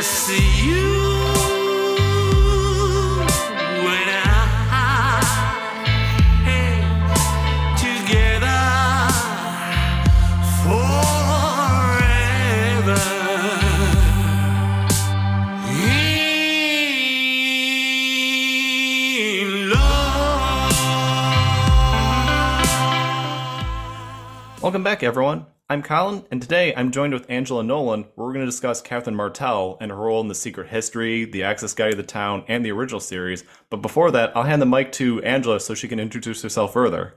just you and I together forever in love. Welcome back, everyone. I'm Colin, and today I'm joined with Angela Nolan, where we're going to discuss Catherine Martell and her role in The Secret History, The Access Guide to the Town, and the original series. But before that, I'll hand the mic to Angela so she can introduce herself further.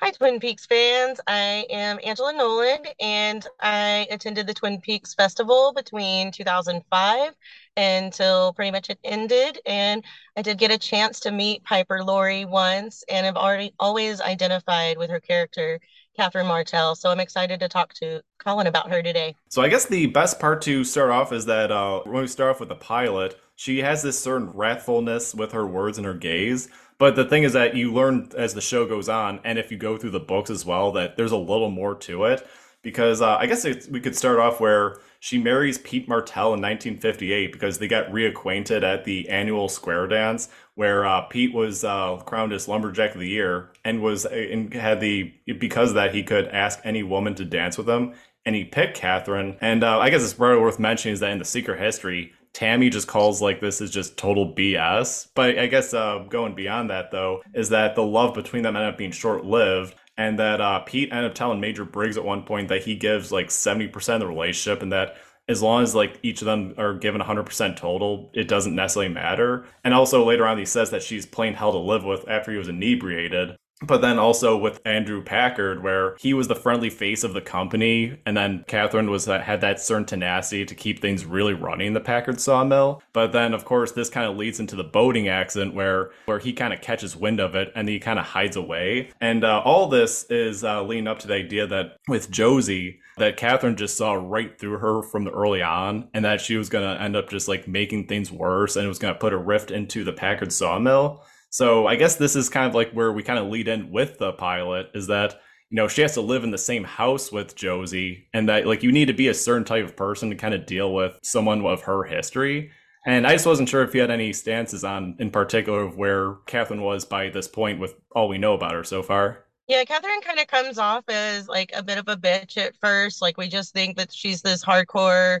Hi, Twin Peaks fans. I am Angela Nolan, and I attended the Twin Peaks Festival between 2005 until pretty much it ended. And I did get a chance to meet Piper Laurie once, and I've already always identified with her character, Catherine Martell. So I'm excited to talk to Colin about her today. So I guess the best part to start off is that uh, when we start off with the pilot, she has this certain wrathfulness with her words and her gaze. But the thing is that you learn as the show goes on, and if you go through the books as well, that there's a little more to it. Because uh, I guess we could start off where she marries Pete Martell in 1958 because they got reacquainted at the annual square dance where uh, Pete was uh, crowned as lumberjack of the year and was and had the because of that he could ask any woman to dance with him and he picked Catherine. And uh, I guess it's probably worth mentioning is that in the secret history, Tammy just calls like this is just total BS. But I guess uh, going beyond that though is that the love between them ended up being short lived. And that uh, Pete ended up telling Major Briggs at one point that he gives like 70% of the relationship and that as long as like each of them are given 100% total, it doesn't necessarily matter. And also later on, he says that she's plain hell to live with after he was inebriated. But then also with Andrew Packard, where he was the friendly face of the company, and then Catherine was uh, had that certain tenacity to keep things really running the Packard sawmill. But then, of course, this kind of leads into the boating accident, where where he kind of catches wind of it and he kind of hides away. And uh, all this is uh, leading up to the idea that with Josie, that Catherine just saw right through her from the early on, and that she was going to end up just like making things worse, and it was going to put a rift into the Packard sawmill. So I guess this is kind of like where we kind of lead in with the pilot is that you know she has to live in the same house with Josie, and that like you need to be a certain type of person to kind of deal with someone of her history. And I just wasn't sure if you had any stances on, in particular, of where Catherine was by this point with all we know about her so far. Yeah, Catherine kind of comes off as like a bit of a bitch at first. Like we just think that she's this hardcore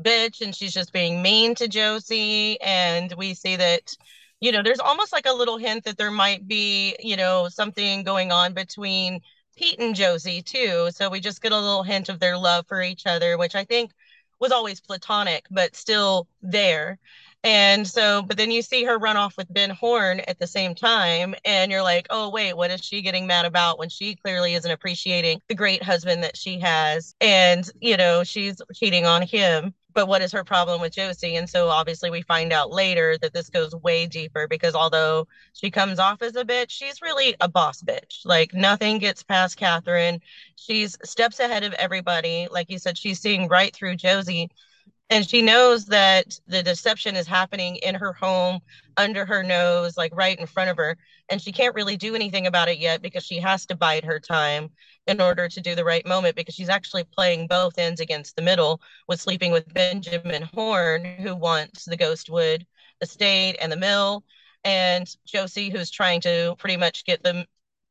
bitch and she's just being mean to Josie. And we see that, you know, there's almost like a little hint that there might be, you know, something going on between Pete and Josie too. So we just get a little hint of their love for each other, which I think was always platonic, but still there. And so, but then you see her run off with Ben Horne at the same time, and you're like, oh, wait, what is she getting mad about when she clearly isn't appreciating the great husband that she has? And, you know, she's cheating on him. But what is her problem with Josie? And so obviously we find out later that this goes way deeper because although she comes off as a bitch, she's really a boss bitch. Like nothing gets past Catherine. She's steps ahead of everybody. Like you said, she's seeing right through Josie and she knows that the deception is happening in her home under her nose like right in front of her. And she can't really do anything about it yet because she has to bide her time in order to do the right moment because she's actually playing both ends against the middle with sleeping with benjamin horne who wants the ghostwood estate and the mill. And josie who's trying to pretty much get the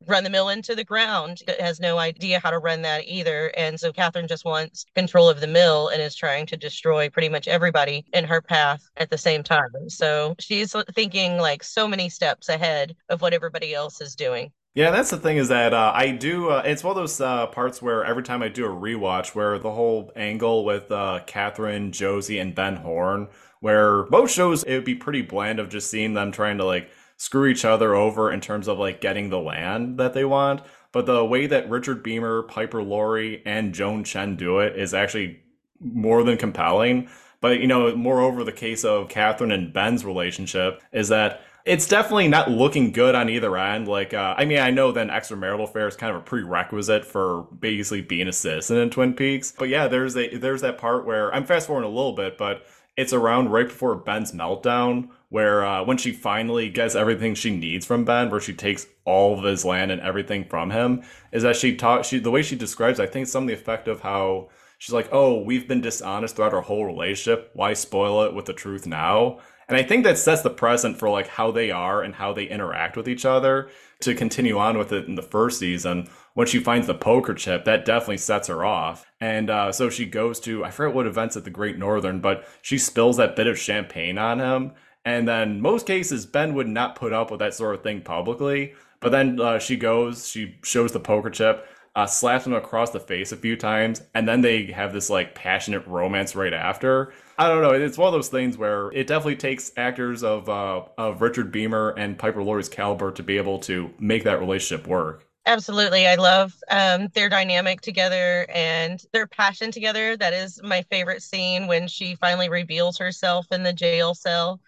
run the mill into the ground. Has no idea how to run that either. And so catherine just wants control of the mill and is trying to destroy pretty much everybody in her path at the same time. So she's thinking like so many steps ahead of what everybody else is doing. Yeah, that's the thing is that uh, I do. Uh, it's one of those uh, parts where every time I do a rewatch, where the whole angle with uh, Catherine, Josie, and Ben Horne, where most shows it would be pretty bland of just seeing them trying to like screw each other over in terms of like getting the land that they want. But the way that Richard Beymer, Piper Laurie, and Joan Chen do it is actually more than compelling. But you know, moreover, the case of Catherine and Ben's relationship is that it's definitely not looking good on either end. Like, uh, I mean, I know then extramarital affair is kind of a prerequisite for basically being a citizen in Twin Peaks. But yeah, there's a there's that part where I'm fast forwarding a little bit, but it's around right before Ben's meltdown, where uh, when she finally gets everything she needs from Ben, where she takes all of his land and everything from him, is that she talks. She the way she describes, I think, some of the effect of how she's like, "Oh, we've been dishonest throughout our whole relationship. Why spoil it with the truth now?" And I think that sets the precedent for like how they are and how they interact with each other to continue on with it in the first season. When she finds the poker chip, that definitely sets her off. And uh, so she goes to, I forget what events at the Great Northern, but she spills that bit of champagne on him. And then most cases, Ben would not put up with that sort of thing publicly. But then uh, she goes, she shows the poker chip, uh, slaps him across the face a few times, and then they have this like passionate romance right after. I don't know. It's one of those things where it definitely takes actors of uh, of Richard Beymer and Piper Laurie's caliber to be able to make that relationship work. Absolutely. I love um, their dynamic together and their passion together. That is my favorite scene when she finally reveals herself in the jail cell.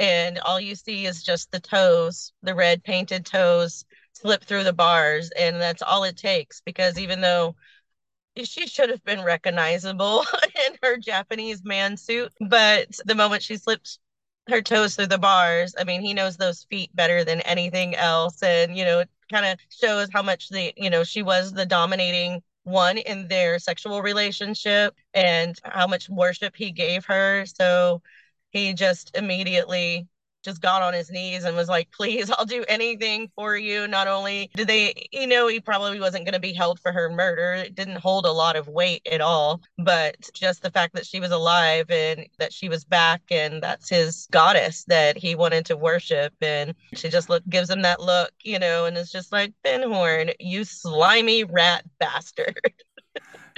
And all you see is just the toes, the red painted toes slip through the bars. And that's all it takes because even though she should have been recognizable in her Japanese man suit, but the moment she slips her toes through the bars, I mean, he knows those feet better than anything else. And, you know, it kind of shows how much the, you know, she was the dominating one in their sexual relationship and how much worship he gave her. So he just immediately just got on his knees and was like, please, I'll do anything for you. Not only did they, you know, he probably wasn't going to be held for her murder. It didn't hold a lot of weight at all, but just the fact that she was alive and that she was back and that's his goddess that he wanted to worship. And she just look, gives him that look, you know, and it's just like, Ben Horne, you slimy rat bastard.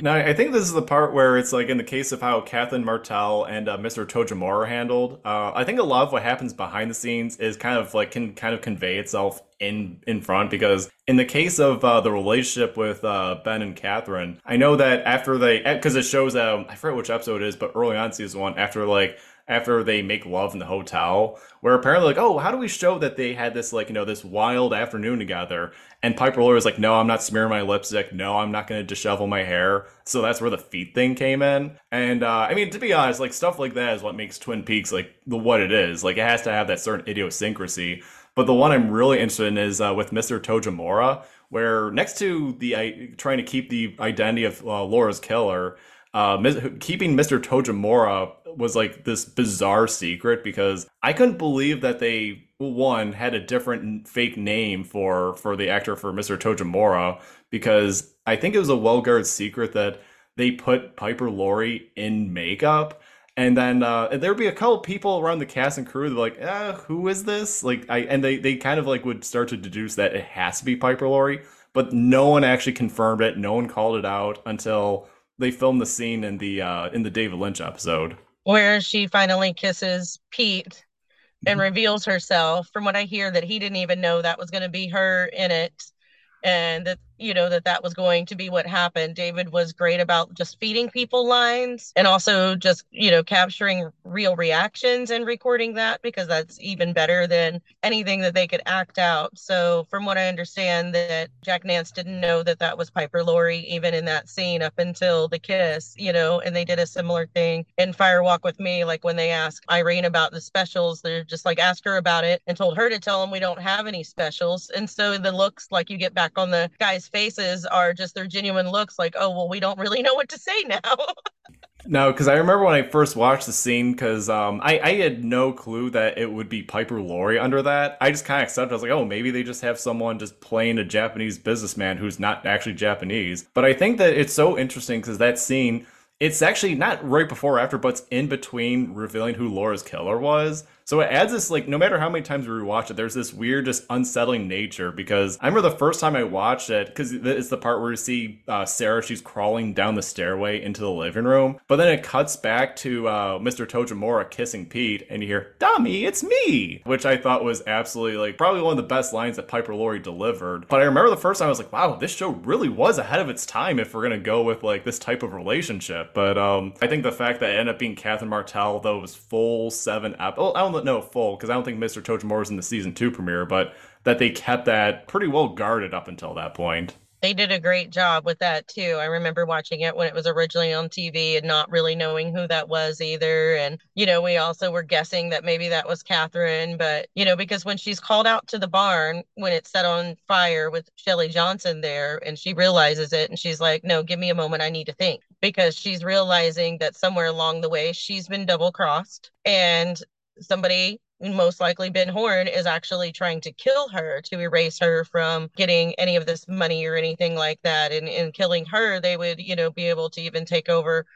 Now, I think this is the part where it's like in the case of how Catherine Martell and uh, Mr. Tojamura handled. Uh, I think a lot of what happens behind the scenes is kind of like can kind of convey itself in in front because in the case of uh, the relationship with uh, Ben and Catherine, I know that after they because it shows um, I forget which episode it is, but early on season one after like after they make love in the hotel, where apparently like, oh, how do we show that they had this like you know this wild afternoon together? And Piper Laurie was like, no, I'm not smearing my lipstick. No, I'm not going to dishevel my hair. So that's where the feet thing came in. And uh, I mean, to be honest, like stuff like that is what makes Twin Peaks like the what it is. Like it has to have that certain idiosyncrasy. But the one I'm really interested in is uh, with Mr. Tojamura, where next to the uh, trying to keep the identity of uh, Laura's killer, uh, keeping Mr. Tojamura was like this bizarre secret because I couldn't believe that they one had a different fake name for for the actor for Mr. Tojamura because I think it was a well guarded secret that they put Piper Laurie in makeup. And then uh, there'd be a couple people around the cast and crew that were like, eh, who is this? Like, I and they they kind of like would start to deduce that it has to be Piper Laurie, but no one actually confirmed it. No one called it out until they filmed the scene in the uh, in the David Lynch episode where she finally kisses Pete and Mhm. reveals herself. From what I hear, that he didn't even know that was going to be her in it, and that you know that that was going to be what happened. David was great about just feeding people lines and also just you know capturing real reactions and recording that because that's even better than anything that they could act out. So from what I understand, that Jack Nance didn't know that that was Piper Laurie even in that scene up until the kiss, you know, and they did a similar thing in Fire Walk with Me, like when they asked Irene about the specials, they're just like asked her about it and told her to tell them we don't have any specials. And so the looks like you get back on the guys' faces are just their genuine looks like, oh well, we don't really know what to say now. No, because I remember when I first watched the scene, because um, I, I had no clue that it would be Piper Laurie under that. I just kind of accepted. I was like, oh, maybe they just have someone just playing a Japanese businessman who's not actually Japanese. But I think that it's so interesting because that scene, it's actually not right before or after, but it's in between revealing who Laura's killer was. So it adds this, like, no matter how many times we rewatch it, there's this weird, just unsettling nature. Because I remember the first time I watched it, because it's the part where you see uh, Sarah, she's crawling down the stairway into the living room. But then it cuts back to uh, Mr. Tojamura kissing Pete, and you hear, Dummy, it's me! Which I thought was absolutely, like, probably one of the best lines that Piper Laurie delivered. But I remember the first time I was like, wow, this show really was ahead of its time if we're gonna go with, like, this type of relationship. But um, I think the fact that it ended up being Catherine Martell, though was full seven ep- oh, Don't know full, because I don't think Mr. Tojamura was in the season two premiere, but that they kept that pretty well guarded up until that point. they did a great job with that too. I remember watching it when it was originally on TV and not really knowing who that was either. And, you know, we also were guessing that maybe that was Catherine, but, you know, because when she's called out to the barn when it's set on fire with Shelley Johnson there and she realizes it and she's like, no, give me a moment. I need to think. because she's realizing that somewhere along the way she's been double crossed and somebody most likely Ben Horne is actually trying to kill her to erase her from getting any of this money or anything like that. And in killing her, they would, you know, be able to even take over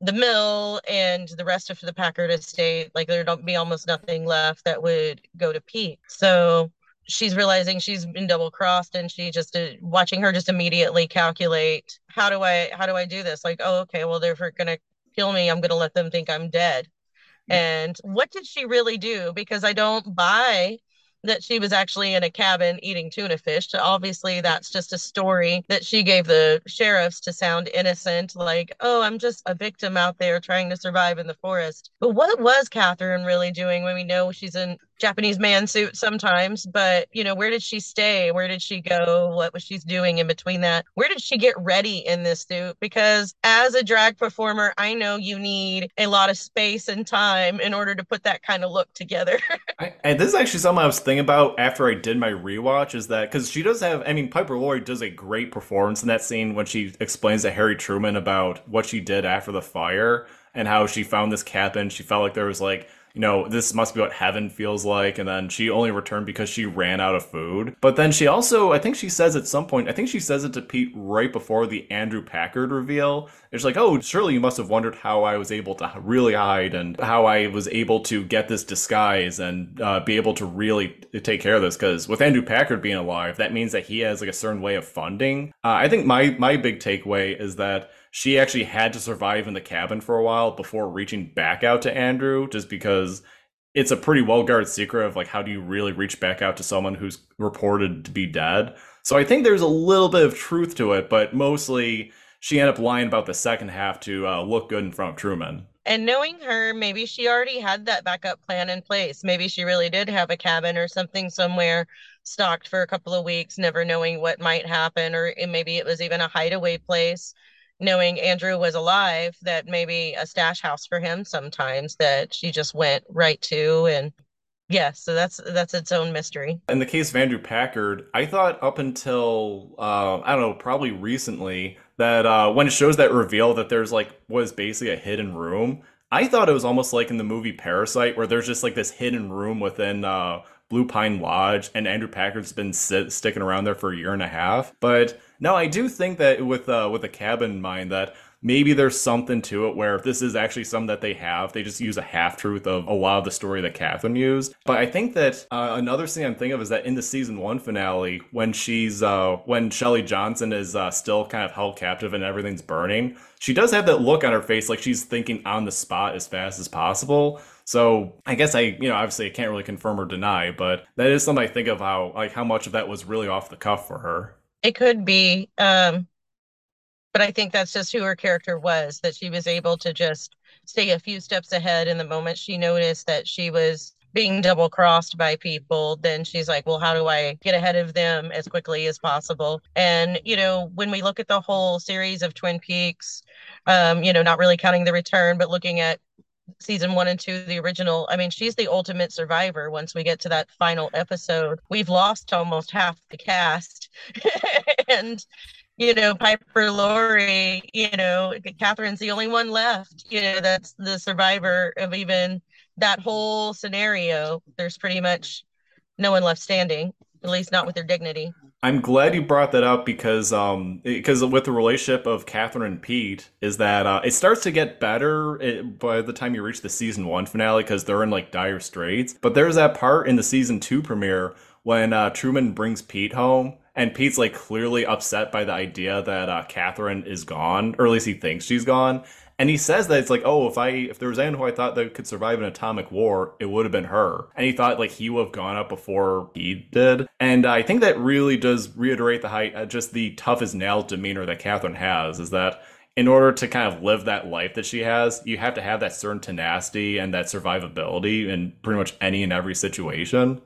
the mill and the rest of the Packard estate. Like there'd be almost nothing left that would go to Pete. So she's realizing she's been double crossed and she just uh, watching her just immediately calculate how do I how do I do this? Like, oh, okay, well they're gonna kill me. I'm gonna let them think I'm dead. And what did she really do? Because I don't buy that she was actually in a cabin eating tuna fish. So obviously, that's just a story that she gave the sheriffs to sound innocent, like, oh, I'm just a victim out there trying to survive in the forest. But what was Catherine really doing when we know she's in Japanese man suit sometimes, but you know, where did she stay? Where did she go? What was she doing in between that? Where did she get ready in this suit? Because as a drag performer, I know you need a lot of space and time in order to put that kind of look together. I, and this is actually something I was thinking about after I did my rewatch is that because she does have, I mean, Piper Laurie does a great performance in that scene when she explains to Harry Truman about what she did after the fire and how she found this cabin. She felt like there was like you know, this must be what heaven feels like. And then she only returned because she ran out of food. But then she also, I think she says at some point, I think she says it to Pete right before the Andrew Packard reveal. It's like, oh, surely you must have wondered how I was able to really hide and how I was able to get this disguise and uh, be able to really take care of this. Because with Andrew Packard being alive, that means that he has like a certain way of funding. Uh, I think my my big takeaway is that she actually had to survive in the cabin for a while before reaching back out to Andrew, just because it's a pretty well guarded secret of like how do you really reach back out to someone who's reported to be dead. So I think there's a little bit of truth to it, but mostly she ended up lying about the second half to uh, look good in front of Truman. And knowing her, maybe she already had that backup plan in place. Maybe she really did have a cabin or something somewhere stocked for a couple of weeks, never knowing what might happen, or maybe it was even a hideaway place knowing Andrew was alive, that maybe a stash house for him sometimes that she just went right to and yeah, so that's that's its own mystery. In the case of Andrew Packard, I thought up until uh, I don't know, probably recently, that uh, when it shows that reveal that there's like was basically a hidden room, I thought it was almost like in the movie Parasite, where there's just like this hidden room within uh, Blue Pine Lodge, and Andrew Packard's been sit- sticking around there for a year and a half. But no, I do think that with uh, with a cabin in mind, that maybe there's something to it where if this is actually something that they have, they just use a half truth of a lot of the story that Catherine used. But I think that uh, another thing I'm thinking of is that in the season one finale, when she's uh, when Shelley Johnson is uh, still kind of held captive and everything's burning, she does have that look on her face like she's thinking on the spot as fast as possible. So I guess I, you know, obviously I can't really confirm or deny, but that is something I think of how like how much of that was really off the cuff for her. It could be. Um, but I think that's just who her character was, that she was able to just stay a few steps ahead. In the moment she noticed that she was being double crossed by people, then she's like, well, how do I get ahead of them as quickly as possible? And, you know, when we look at the whole series of Twin Peaks, um, you know, not really counting the return, but looking at season one and two, the original. I mean, she's the ultimate survivor once we get to that final episode. We've lost almost half the cast. and, you know, Piper Laurie, you know, Catherine's the only one left, you know, that's the survivor of even that whole scenario. There's pretty much no one left standing, at least not with their dignity. I'm glad you brought that up because um because with the relationship of Catherine and Pete is that uh, it starts to get better eh, by the time you reach the season one finale because they're in like dire straits. But there's that part in the season two premiere when uh, Truman brings Pete home and Pete's like clearly upset by the idea that uh, Catherine is gone, or at least he thinks she's gone. And he says that it's like, oh, if I if there was anyone who I thought that could survive an atomic war, it would have been her. And he thought like he would have gone up before he did. And I think that really does reiterate the height, uh, just the tough as nails demeanor that Catherine has. Is that in order to kind of live that life that she has, you have to have that certain tenacity and that survivability in pretty much any and every situation.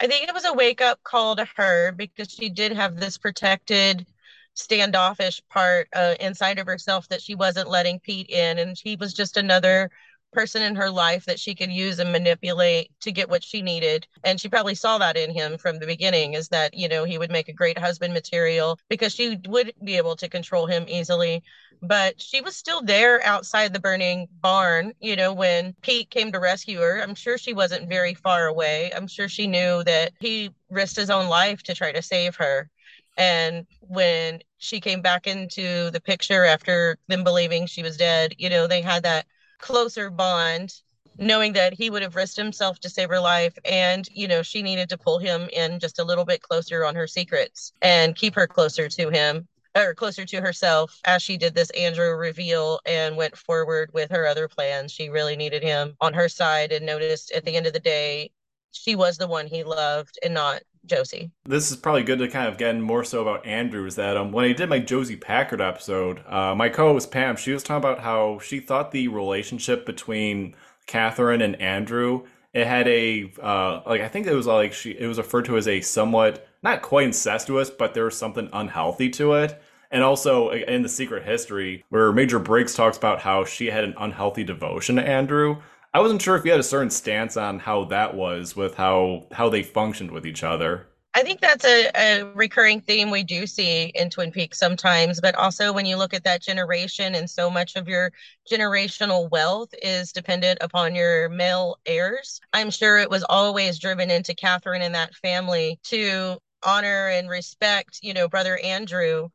I think it was a wake up call to her because she did have this protected standoffish part uh, inside of herself that she wasn't letting Pete in, and he was just another person in her life that she could use and manipulate to get what she needed. And she probably saw that in him from the beginning is that, you know, he would make a great husband material because she would be able to control him easily. But she was still there outside the burning barn, you know, when Pete came to rescue her. I'm sure she wasn't very far away. I'm sure she knew that he risked his own life to try to save her. And when she came back into the picture after them believing she was dead, you know, they had that closer bond, knowing that he would have risked himself to save her life. And, you know, she needed to pull him in just a little bit closer on her secrets and keep her closer to him or closer to herself as she did this Andrew reveal and went forward with her other plans. She really needed him on her side and noticed at the end of the day, she was the one he loved and not Josie. This is probably good to kind of get in more so about Andrew. Is that um, when I did my Josie Packard episode, uh, my co-host Pam, she was talking about how she thought the relationship between Catherine and Andrew it had a uh, like I think it was like she it was referred to as a somewhat not quite incestuous, but there was something unhealthy to it. And also in the Secret History, where Major Briggs talks about how she had an unhealthy devotion to Andrew. I wasn't sure if you had a certain stance on how that was with how how they functioned with each other. I think that's a, a recurring theme we do see in Twin Peaks sometimes, but also when you look at that generation and so much of your generational wealth is dependent upon your male heirs. I'm sure it was always driven into Catherine and that family to honor and respect, you know, brother Andrew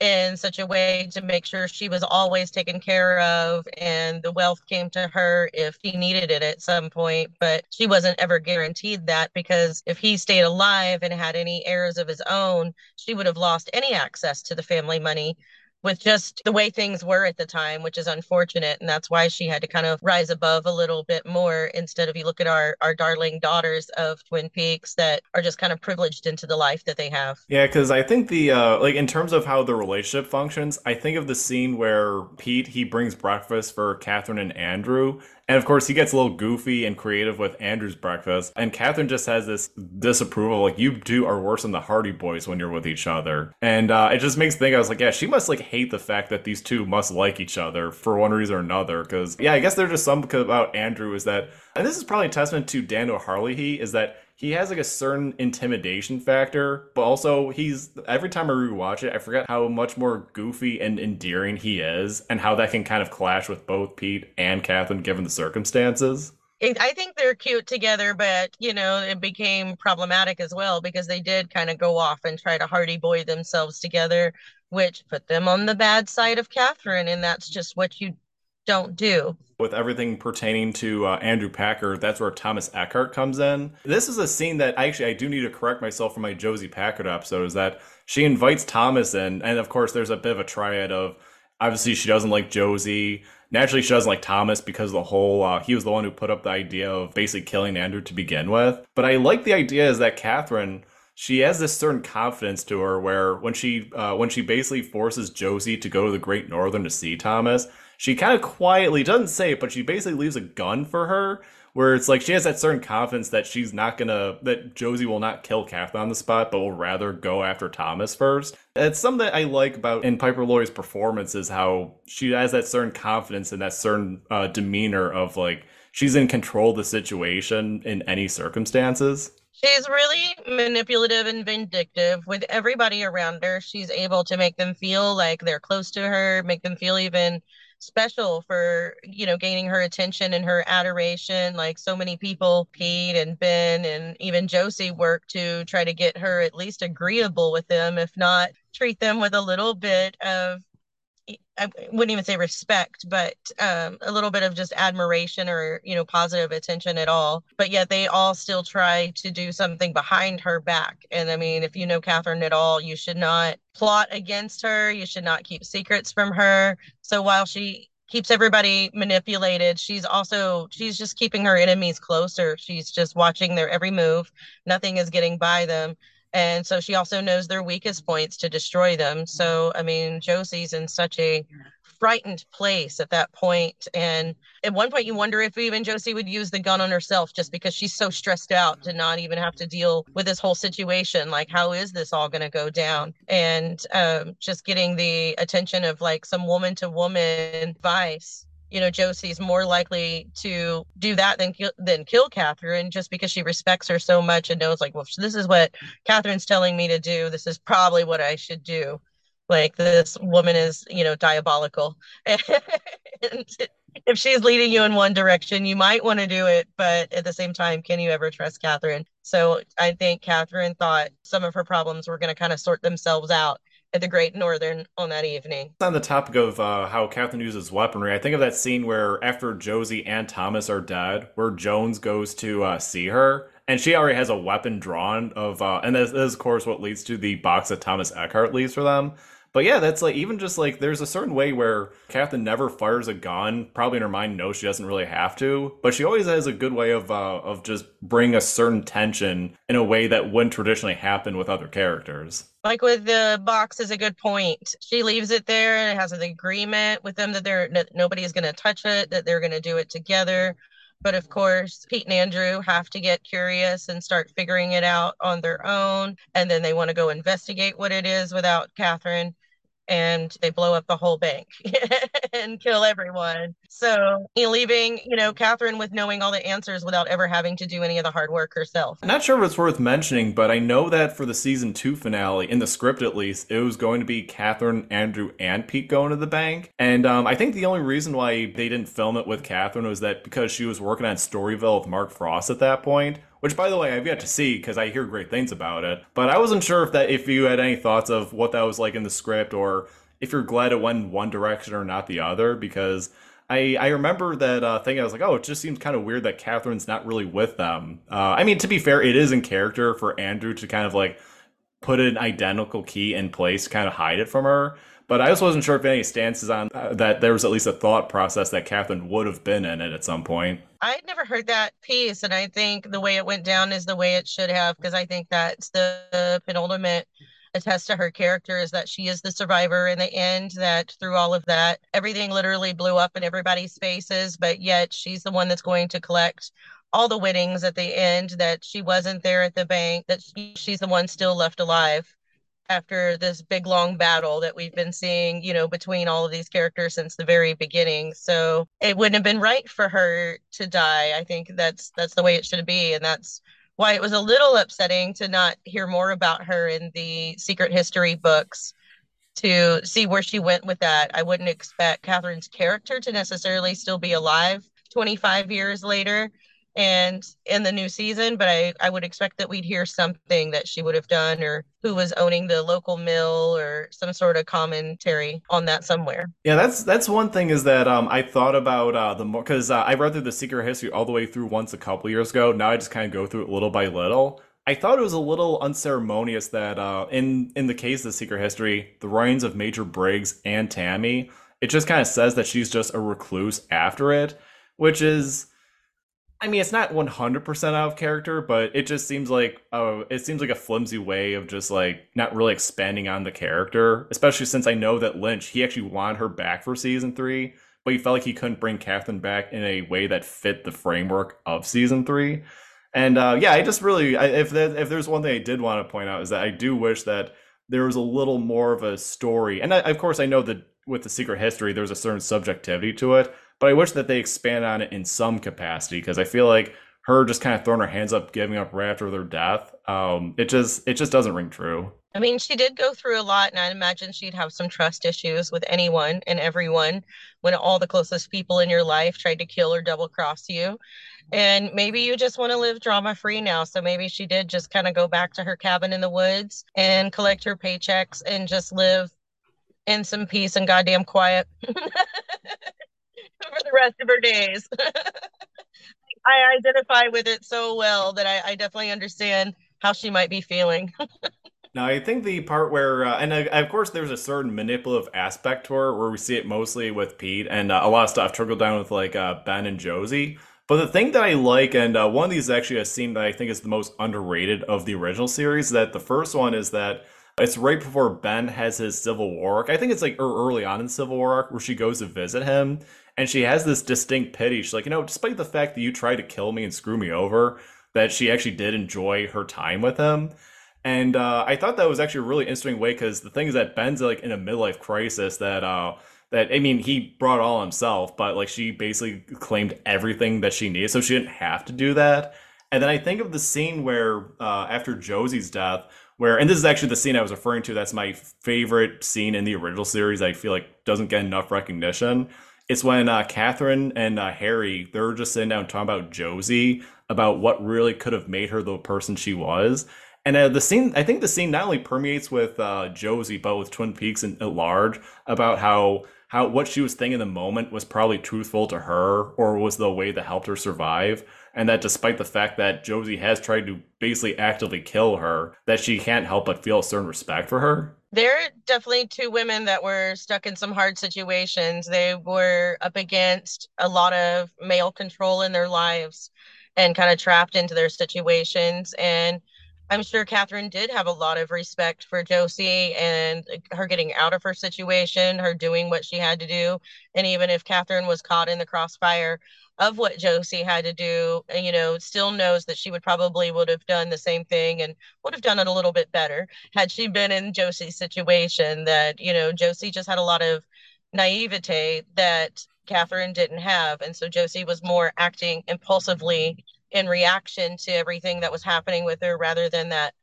in such a way to make sure she was always taken care of and the wealth came to her if he needed it at some point. But she wasn't ever guaranteed that because if he stayed alive and had any heirs of his own she would have lost any access to the family money with just the way things were at the time, which is unfortunate. And that's why she had to kind of rise above a little bit more instead of you look at our, our darling daughters of Twin Peaks that are just kind of privileged into the life that they have. Yeah, because I think the, uh, like, in terms of how the relationship functions, I think of the scene where Pete, he brings breakfast for Catherine and Andrew. And of course, he gets a little goofy and creative with Andrew's breakfast. And Catherine just has this disapproval, like, you two are worse than the Hardy Boys when you're with each other. And uh, it just makes me think, I was like, yeah, she must, like, hate the fact that these two must like each other for one reason or another. Because, yeah, I guess there's just something about Andrew is that, and this is probably a testament to Dan O'Herlihy. He is that he has like a certain intimidation factor, but also he's every time I rewatch it, I forget how much more goofy and endearing he is, and how that can kind of clash with both Pete and Catherine given the circumstances. I think they're cute together, but you know, it became problematic as well because they did kind of go off and try to Hardy Boy themselves together, which put them on the bad side of Catherine, and that's just what you don't do. With everything pertaining to uh, Andrew Packard, that's where Thomas Eckhardt comes in. This is a scene that actually I do need to correct myself from my Josie Packard episode. Is that she invites Thomas in, and of course there's a bit of a triad of obviously she doesn't like Josie. Naturally, she doesn't like Thomas because the whole uh, he was the one who put up the idea of basically killing Andrew to begin with. But I like the idea is that Catherine she has this certain confidence to her where when she uh, when she basically forces Josie to go to the Great Northern to see Thomas, she kind of quietly doesn't say it, but she basically leaves a gun for her. Where it's like she has that certain confidence that she's not gonna that Josie will not kill Catherine on the spot, but will rather go after Thomas first. It's something that I like about in Piper Laurie's performance is how she has that certain confidence and that certain uh, demeanor of like she's in control of the situation in any circumstances. She's really manipulative and vindictive with everybody around her. She's able to make them feel like they're close to her, make them feel even special for you know gaining her attention and her adoration like so many people pete and ben and even josie work to try to get her at least agreeable with them if not treat them with a little bit of I wouldn't even say respect, but um, a little bit of just admiration or you know positive attention at all. But yet they all still try to do something behind her back. And I mean, if you know Catherine at all, you should not plot against her. You should not keep secrets from her. So while she keeps everybody manipulated, she's also she's just keeping her enemies closer. She's just watching their every move. Nothing is getting by them. And so she also knows their weakest points to destroy them. So, I mean, Josie's in such a frightened place at that point. And at one point, you wonder if even Josie would use the gun on herself just because she's so stressed out to not even have to deal with this whole situation. Like, how is this all going to go down? And um, just getting the attention of like some woman to woman advice you know, Josie's more likely to do that than than kill Catherine just because she respects her so much and knows like, well, this is what Catherine's telling me to do. This is probably what I should do. Like this woman is, you know, diabolical. and if she's leading you in one direction, you might want to do it, but at the same time, can you ever trust Catherine? So I think Catherine thought some of her problems were going to kind of sort themselves out at the Great Northern on that evening. On the topic of uh, how Catherine uses weaponry, I think of that scene where after Josie and Thomas are dead, where Jones goes to uh, see her, and she already has a weapon drawn of, uh, and this, this is of course what leads to the box that Thomas Eckhardt leaves for them. But yeah, that's like even just like there's a certain way where Catherine never fires a gun. Probably in her mind knows she doesn't really have to, but she always has a good way of uh, of just bring a certain tension in a way that wouldn't traditionally happen with other characters. Like with the box is a good point. She leaves it there and it has an agreement with them that they're that nobody is going to touch it, that they're going to do it together. But of course, Pete and Andrew have to get curious and start figuring it out on their own. And then they want to go investigate what it is without Catherine and they blow up the whole bank and kill everyone. So leaving, you know, Catherine with knowing all the answers without ever having to do any of the hard work herself. Not sure if it's worth mentioning, but I know that for the season two finale, in the script at least, it was going to be Catherine, Andrew, and Pete going to the bank. And um, I think the only reason why they didn't film it with Catherine was that because she was working on Storyville with Mark Frost at that point which by the way I've yet to see because I hear great things about it. But I wasn't sure if that if you had any thoughts of what that was like in the script or if you're glad it went one direction or not the other because. I, I remember that uh, thing. I was like, oh, it just seems kind of weird that Catherine's not really with them. Uh, I mean, to be fair, it is in character for Andrew to kind of like put an identical key in place kind of hide it from her. But I just wasn't sure if any stances on uh, that there was at least a thought process that Catherine would have been in it at some point. I'd never heard that piece, and I think the way it went down is the way it should have, because I think that's the penultimate attest to her character is that she is the survivor in the end, that through all of that, everything literally blew up in everybody's faces, but yet she's the one that's going to collect all the winnings at the end, that she wasn't there at the bank, that she, she's the one still left alive after this big long battle that we've been seeing, you know, between all of these characters since the very beginning. So it wouldn't have been right for her to die. I think that's that's the way it should be, and that's why it was a little upsetting to not hear more about her in the secret history books to see where she went with that. I wouldn't expect Catherine's character to necessarily still be alive 25 years later and in the new season, but I, I would expect that we'd hear something that she would have done or who was owning the local mill or some sort of commentary on that somewhere. Yeah, that's that's one thing is that um, I thought about uh, the more because uh, I read through the Secret History all the way through once a couple years ago. Now I just kind of go through it little by little. I thought it was a little unceremonious that uh, in in the case of the Secret History, the writings of Major Briggs and Tammy, it just kind of says that she's just a recluse after it, which is I mean, it's not 100% out of character, but it just seems like uh, it seems like a flimsy way of just like not really expanding on the character, especially since I know that Lynch, he actually wanted her back for season three, but he felt like he couldn't bring Catherine back in a way that fit the framework of season three. And uh, yeah, I just really, I, if there, if there's one thing I did want to point out is that I do wish that there was a little more of a story. And I, of course, I know that with the secret history, there's a certain subjectivity to it but I wish that they expand on it in some capacity because I feel like her just kind of throwing her hands up, giving up right after their death. Um, it just it just doesn't ring true. I mean, she did go through a lot, and I imagine she'd have some trust issues with anyone and everyone when all the closest people in your life tried to kill or double cross you. And maybe you just want to live drama free now. So maybe she did just kind of go back to her cabin in the woods and collect her paychecks and just live in some peace and goddamn quiet. for the rest of her days. I identify with it so well that I, I, definitely understand how she might be feeling. now, I think the part where, uh, and uh, of course, there's a certain manipulative aspect to her where we see it mostly with Pete, and uh, a lot of stuff trickled down with like uh, Ben and Josie. But the thing that I like, and uh, one of these is actually a scene that I think is the most underrated of the original series, that the first one is that it's right before Ben has his Civil War arc. I think it's like early on in Civil War arc where she goes to visit him, and she has this distinct pity. She's like, you know, despite the fact that you tried to kill me and screw me over, that she actually did enjoy her time with him. And uh, I thought that was actually a really interesting way because the thing is that Ben's like in a midlife crisis that uh, that I mean he brought all himself, but like she basically claimed everything that she needed, so she didn't have to do that. And then I think of the scene where uh, after Josie's death, where and this is actually the scene I was referring to. That's my favorite scene in the original series. I feel like doesn't get enough recognition. It's when uh, Catherine and uh, Harry they're just sitting down talking about Josie, about what really could have made her the person she was. And uh, the scene, I think the scene not only permeates with uh, Josie, but with Twin Peaks in, at large about how how what she was thinking in the moment was probably truthful to her, or was the way that helped her survive. And that despite the fact that Josie has tried to basically actively kill her, that she can't help but feel a certain respect for her. There are definitely two women that were stuck in some hard situations. They were up against a lot of male control in their lives and kind of trapped into their situations. And I'm sure Catherine did have a lot of respect for Josie and her getting out of her situation, her doing what she had to do. And even if Catherine was caught in the crossfire of what Josie had to do, you know, still knows that she would probably would have done the same thing and would have done it a little bit better had she been in Josie's situation. That, you know, Josie just had a lot of naivete that Catherine didn't have. And so Josie was more acting impulsively in reaction to everything that was happening with her rather than that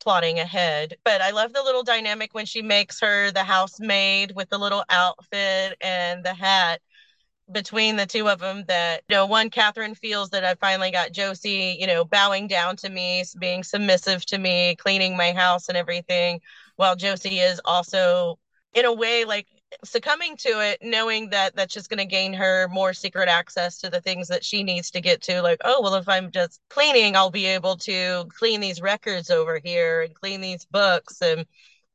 plotting ahead. But I love the little dynamic when she makes her the housemaid with the little outfit and the hat between the two of them that you know one catherine feels that i finally got josie you know bowing down to me being submissive to me cleaning my house and everything while josie is also in a way like succumbing to it knowing that that's just going to gain her more secret access to the things that she needs to get to like oh well if i'm just cleaning i'll be able to clean these records over here and clean these books and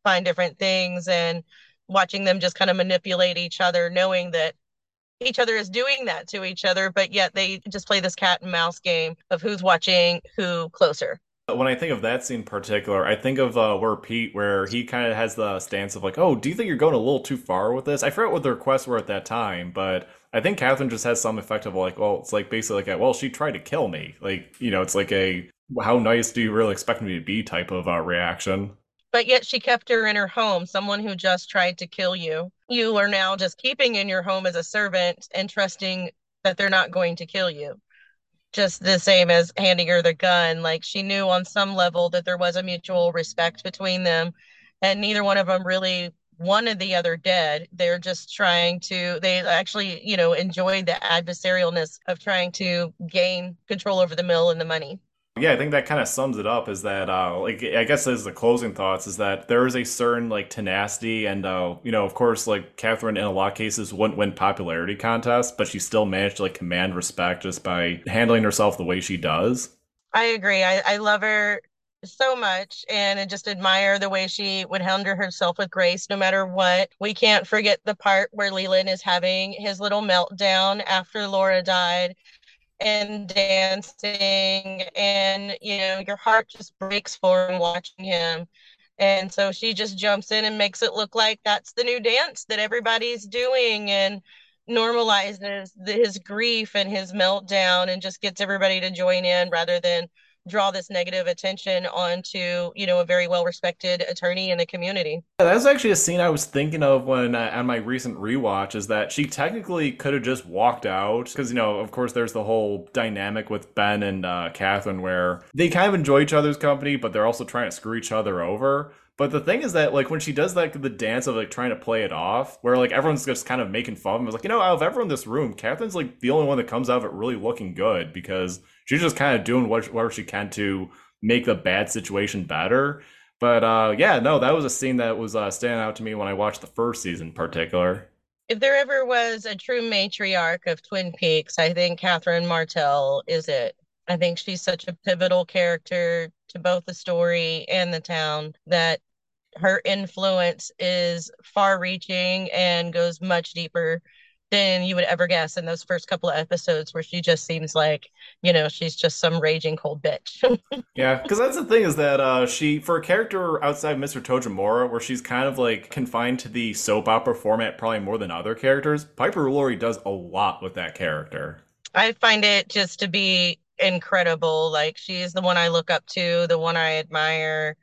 find different things and watching them just kind of manipulate each other knowing that each other is doing that to each other but yet they just play this cat and mouse game of who's watching who closer when I think of that scene in particular, I think of uh, where Pete, where he kind of has the stance of like, "Oh, do you think you're going a little too far with this?" I forget what the requests were at that time, but I think Catherine just has some effect of like, "Well, it's like basically like, a, well, she tried to kill me." Like, you know, it's like a "How nice do you really expect me to be?" type of uh, reaction. But yet she kept her in her home. Someone who just tried to kill you, you are now just keeping in your home as a servant and trusting that they're not going to kill you just the same as handing her the gun. Like she knew on some level that there was a mutual respect between them, and neither one of them really wanted the other dead. They're just trying to, they actually, you know, enjoyed the adversarialness of trying to gain control over the mill and the money. Yeah, I think that kind of sums it up. Is that uh, like I guess as the closing thoughts is that there is a certain like tenacity and uh, you know of course like Catherine in a lot of cases wouldn't win popularity contests, but she still managed to like command respect just by handling herself the way she does. I agree. I, I love her so much and I just admire the way she would handle herself with grace no matter what. We can't forget the part where Leland is having his little meltdown after Laura died and dancing and you know your heart just breaks for him watching him. And so she just jumps in and makes it look like that's the new dance that everybody's doing and normalizes his grief and his meltdown and just gets everybody to join in rather than draw this negative attention onto you know a very well respected attorney in the community. Yeah, that was actually a scene i was thinking of when uh, on my recent rewatch is that she technically could have just walked out because you know of course there's the whole dynamic with ben and uh, catherine where they kind of enjoy each other's company but they're also trying to screw each other over. But the thing is that like when she does like the dance of like trying to play it off, where like everyone's just kind of making fun of him, it's like, you know, out of everyone in this room, Catherine's like the only one that comes out of it really looking good because she's just kind of doing what whatever she can to make the bad situation better. But uh yeah, no, that was a scene that was uh standing out to me when I watched the first season in particular. If there ever was a true matriarch of Twin Peaks, I think Catherine Martell is it. I think she's such a pivotal character to both the story and the town that her influence is far reaching and goes much deeper than you would ever guess in those first couple of episodes where she just seems like you know she's just some raging cold bitch. Yeah because that's the thing is that uh she for a character outside mr tojamura where she's kind of like confined to the soap opera format probably more than other characters piper laurie does a lot with that character. I find it just to be incredible. Like she's the one i look up to the one i admire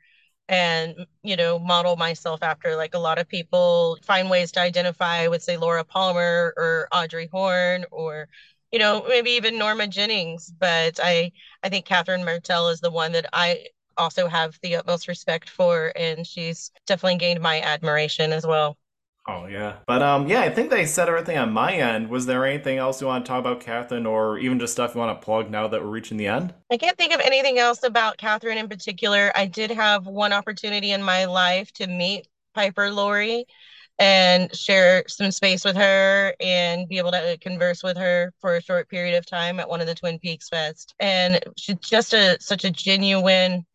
and you know model myself after like a lot of people find ways to identify with say Laura Palmer or Audrey Horne or you know maybe even Norma Jennings but I I think Catherine Martell is the one that I also have the utmost respect for and she's definitely gained my admiration as well. Oh yeah, but um, yeah, I think they said everything on my end. Was there anything else you want to talk about, Catherine, or even just stuff you want to plug now that we're reaching the end? I can't think of anything else about Catherine in particular. I did have one opportunity in my life to meet Piper Laurie and share some space with her and be able to converse with her for a short period of time at one of the Twin Peaks Fest. And she's just a such a genuine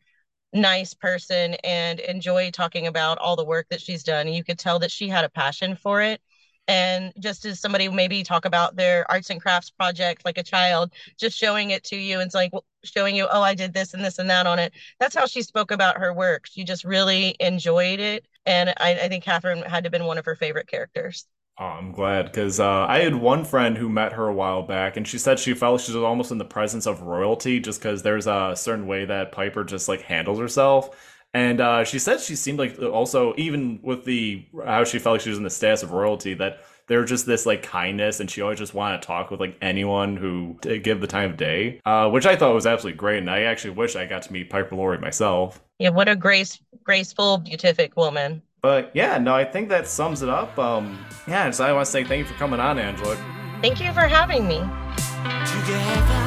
nice person and enjoy talking about all the work that she's done. You could tell that she had a passion for it. And just as somebody maybe talk about their arts and crafts project like a child, just showing it to you and it's like showing you, oh, I did this and this and that on it. That's how she spoke about her work. She just really enjoyed it. And I, I think Catherine had to have been one of her favorite characters. Oh, I'm glad because uh, I had one friend who met her a while back, and she said she felt she was almost in the presence of royalty, just because there's a certain way that Piper just like handles herself. And uh, she said she seemed like also even with the how she felt like she was in the status of royalty that there's just this like kindness, and she always just wanted to talk with like anyone who give the time of day, uh, which I thought was absolutely great. And I actually wish I got to meet Piper Laurie myself. Yeah, what a grace, graceful, beatific woman. But yeah, no, I think that sums it up. Um, yeah, so I want to say thank you for coming on, Angela. Thank you for having me. Together forever.